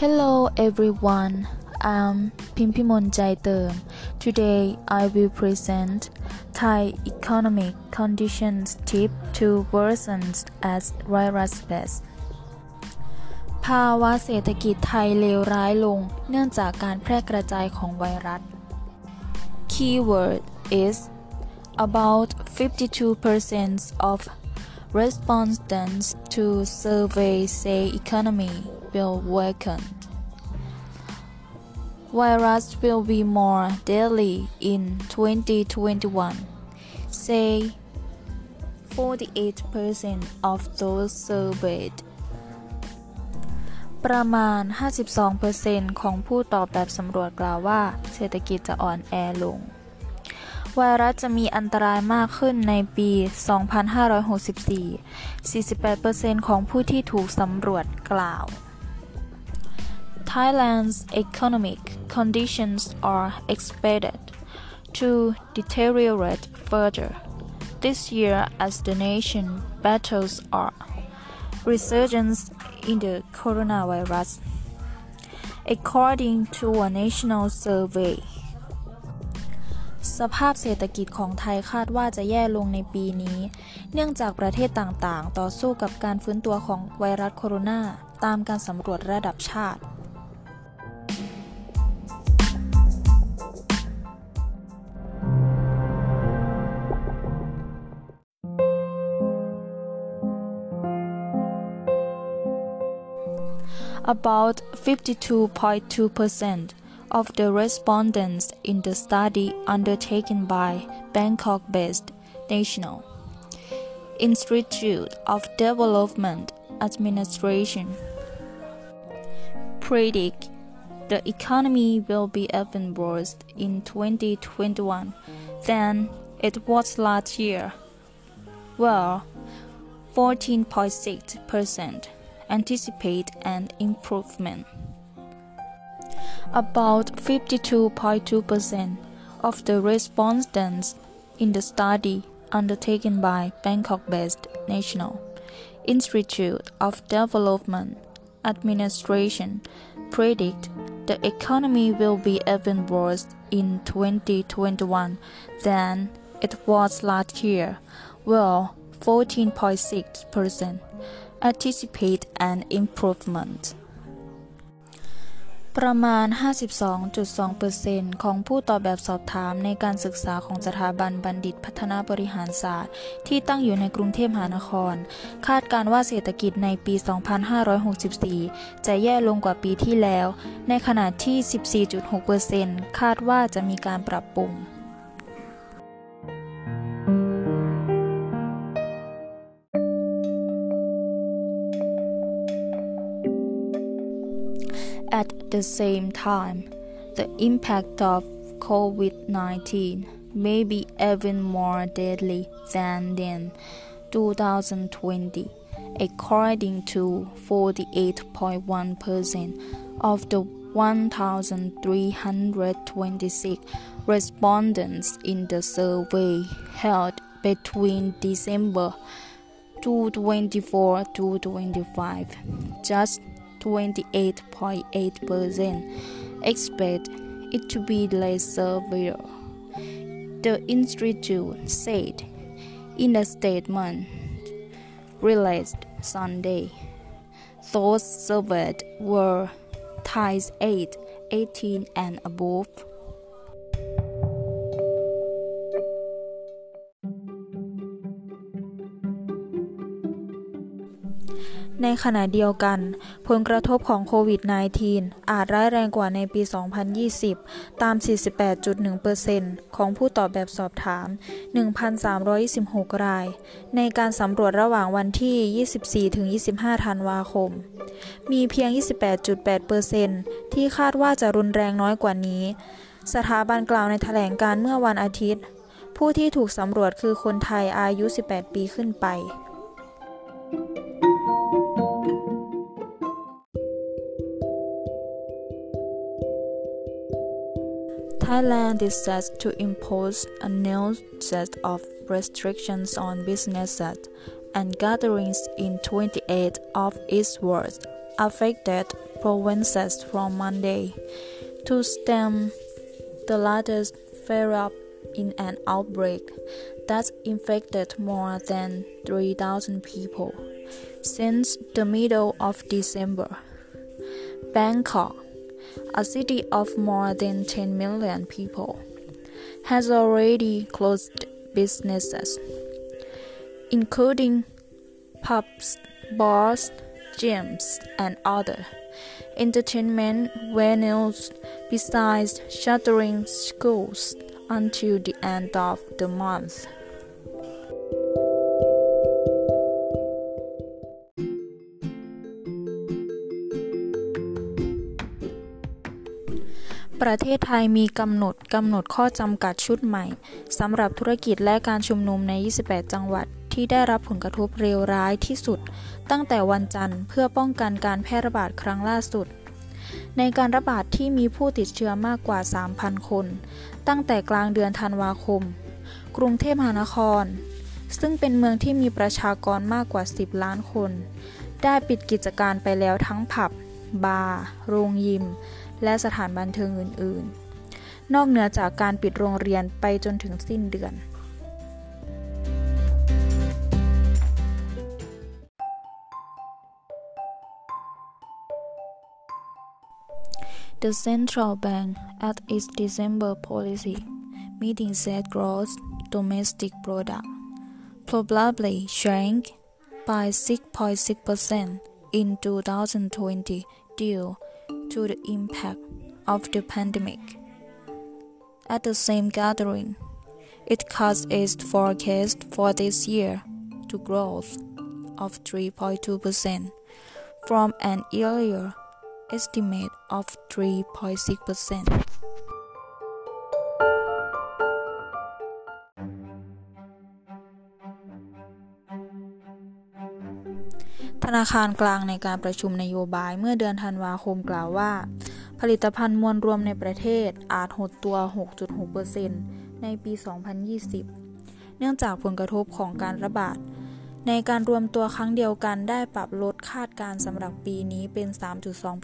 Hello everyone I'm Pimpimon Jai Term Today I will present Thai economic conditions tip to worsen as virus spreads ภาวะเศรษฐกิจไทยเลวร้ายลงเนื่องจากการแพร่กระจายของไวรัส Keyword is about 52% of respondents to survey say economy will weaken. Virus will be more deadly in 2021. Say 48% of those surveyed. ประมาณ 52%ของผู้ตอบแบบสำรวจกล่าวว่า เศรษฐกิจจะอ่อนแอลง ไวรัสจะมีอันตรายมากขึ้นในปี 2564 48%ของผู้ที่ถูกสำรวจกล่าว Thailand's economic conditions are expected to deteriorate further this year as the nation battles a resurgence in the coronavirus, according to a national survey. สภาพเศรษฐกิจของไทยคาดว่าจะแย่ลงในปีนี้ เนื่องจากประเทศต่างๆ ต่อสู้กับการฟื้นตัวของไวรัสโคโรนาตามการสำรวจระดับชาติ About 52.2% of the respondents in the study undertaken by Bangkok-based National Institute of Development Administration predict the economy will be even worse in 2021 than it was last year. Well, 14.6% anticipate an improvement. About 52.2% of the respondents in the study undertaken by Bangkok-based National Institute of Development Administration predict the economy will be even worse in 2021 than it was last year, while 14.6% anticipate an improvement. ประมาณ 52.2%ของผู้ตอบแบบสอบถามในการศึกษาของสถาบันบัณฑิตพัฒนาบริหารศาสตร์ ที่ตั้งอยู่ในกรุงเทพมหานคร คาดการว่าเศรษฐกิจในปี 2564 จะแย่ลงกว่าปีที่แล้ว ในขณะที่ 14.6%คาดว่าจะมีการปรับปรุง the same time, the impact of COVID 19 may be even more deadly than in 2020, according to 48.1% of the 1,326 respondents in the survey held between December 2024 to 25. Just 28.8% expect it to be less severe. The institute said in a statement released Sunday. Those surveyed were Thais 8, 18 and above. ในขณะเดียวกัน ผลกระทบของโควิด -19 อาจร้ายแรงกว่าในปี 2020 ตาม 48.1%ของผู้ตอบแบบสอบถาม 1,326 ราย ในการสำรวจระหว่างวันที่ 24-25 ธันวาคม มีเพียง 28.8%ที่คาดว่าจะรุนแรงน้อยกว่านี้ สถาบันกล่าวในแถลงการเมื่อวันอาทิตย์ ผู้ที่ถูกสำรวจคือคนไทยอายุ 18 ปีขึ้นไป Thailand is set to impose a new set of restrictions on businesses and gatherings in 28 of its worst affected provinces from Monday to stem the latest flare up in an outbreak that infected more than 3,000 people since the middle of December. Bangkok, a city of more than 10 million people, has already closed businesses, including pubs, bars, gyms, and other entertainment venues, besides shuttering schools until the end of the month. ประเทศไทยมีกำหนดกำหนดข้อจำกัดชุดใหม่สำหรับธุรกิจและการชุมนุมใน 28 จังหวัดที่ได้รับผลกระทบเร็วร้ายที่สุด ตั้งแต่วันจันทร์เพื่อป้องกันการแพร่ระบาดครั้งล่าสุด ในการระบาดที่มีผู้ติดเชื้อมากกว่า 3,000 คน ตั้งแต่กลางเดือนธันวาคม กรุงเทพมหานคร ซึ่งเป็นเมืองที่มีประชากรมากกว่า 10 ล้านคน ได้ปิดกิจการไปแล้วทั้งผับ บาร์ โรงยิม และสถานบันเทิงอื่น ๆ นอกเหนือจากการปิดโรงเรียนไปจนถึงสิ้นเดือน The central bank, at its December policy meeting, said gross domestic product probably shrank by 6.6% in 2020 due to the impact of the pandemic. At the same gathering, it cut its forecast for this year to growth of 3.2% from an earlier estimate of 3.6%. นาคารกลางในการประชุมนโยบายเมื่อเดือนธันวาคมกล่าวว่า ผลิตภัณฑ์มวลรวมในประเทศอาจหดตัว 6.6%ในปี 2020 เนื่องจากผลกระทบของการระบาด ในการรวมตัวครั้งเดียวกันได้ปรับลดคาดการสำหรับปีนี้เป็น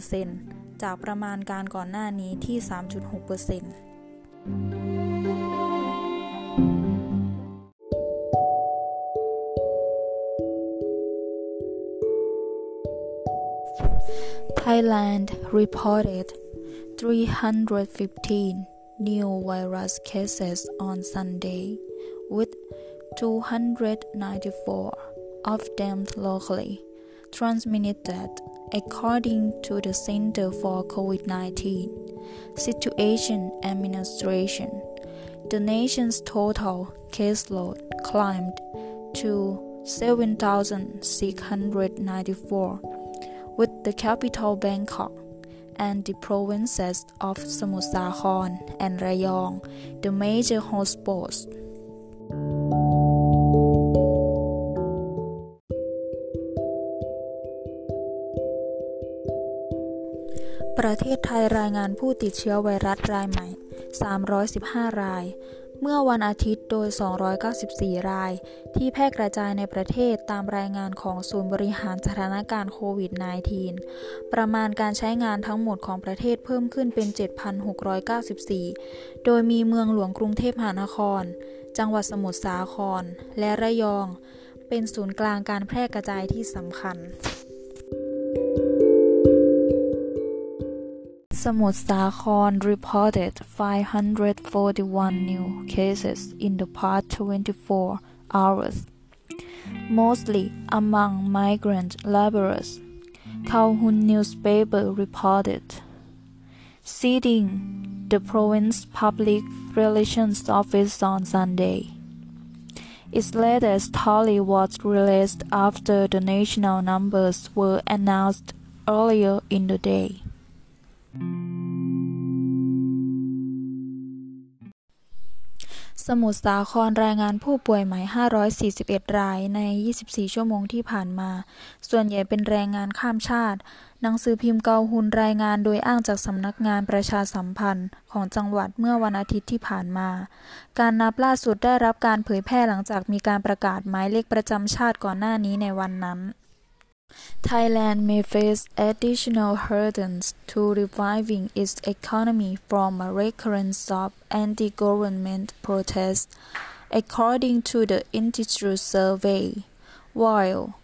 3.2%จากประมาณการก่อนหน้านี้ที่ 3.6% Thailand reported 315 new virus cases on Sunday, with 294 of them locally transmitted, according to the Center for COVID 19 Situation Administration. The nation's total caseload climbed to 7,694, with the capital Bangkok and the provinces of Samut Sakhon and Rayong the major hotspots. ประเทศไทยรายงานผู้ติดเชื้อไวรัสรายใหม่ 315 ราย เมื่อวันอาทิตย์โดย 294 ราย ที่แพร่กระจายในประเทศตามรายงานของศูนย์บริหารสถานการณ์โควิด -19 ประมาณการใช้งานทั้งหมดของประเทศเพิ่มขึ้นเป็น 7,694 โดยมีเมืองหลวงกรุงเทพมหานคร จังหวัดสมุทรสาคร และระยอง เป็นศูนย์กลางการแพร่กระจายที่สำคัญ Samut Sakhon reported 541 new cases in the past 24 hours, mostly among migrant laborers, Hun newspaper reported, citing the province public relations office on Sunday. Its latest tally was released after the national numbers were announced earlier in the day. สมุทรสาครรายงานผู้ป่วยใหม่ 541 รายใน 24 ชั่วโมงที่ผ่านมา ส่วนใหญ่เป็นแรงงานข้ามชาติ หนังสือพิมพ์เกาหุนรายงานโดยอ้างจากสำนักงานประชาสัมพันธ์ของจังหวัดเมื่อวันอาทิตย์ที่ผ่านมา การนับล่าสุดได้รับการเผยแพร่หลังจากมีการประกาศหมายเลขประจำชาติก่อนหน้านี้ในวันนั้น Thailand may face additional hurdles to reviving its economy from a recurrence of anti-government protests, according to the Institute survey, while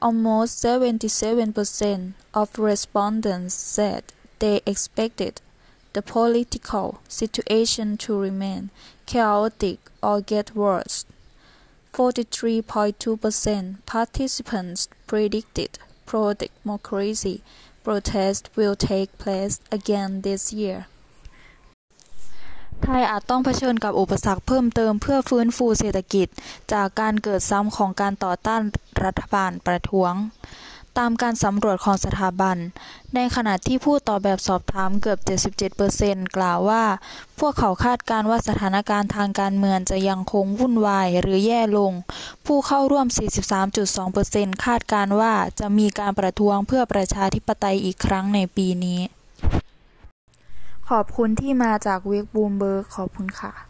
almost 77% of respondents said they expected the political situation to remain chaotic or get worse. 43.2% participants predicted pro-democracy protests will take place again this year ไทยอาจต้องเผชิญกับอุปสรรคเพิ่มเติมเพื่อฟื้นฟูเศรษฐกิจ จากการเกิดซ้ำของการต่อต้านรัฐบาลประท้วง ตามการสำรวจของสถาบัน ในขณะที่ผู้ตอบแบบสอบถามเกือบ 77%กล่าวว่า พวกเขาคาดการว่าสถานการณ์ทางการเมืองจะยังคงวุ่นวายหรือแย่ลง ผู้เข้าร่วม 43.2%คาดการว่าจะมีการประท้วงเพื่อประชาธิปไตยอีกครั้งในปีนี้ ขอบคุณที่มาจากเวกบูมเบิร์กขอบคุณค่ะ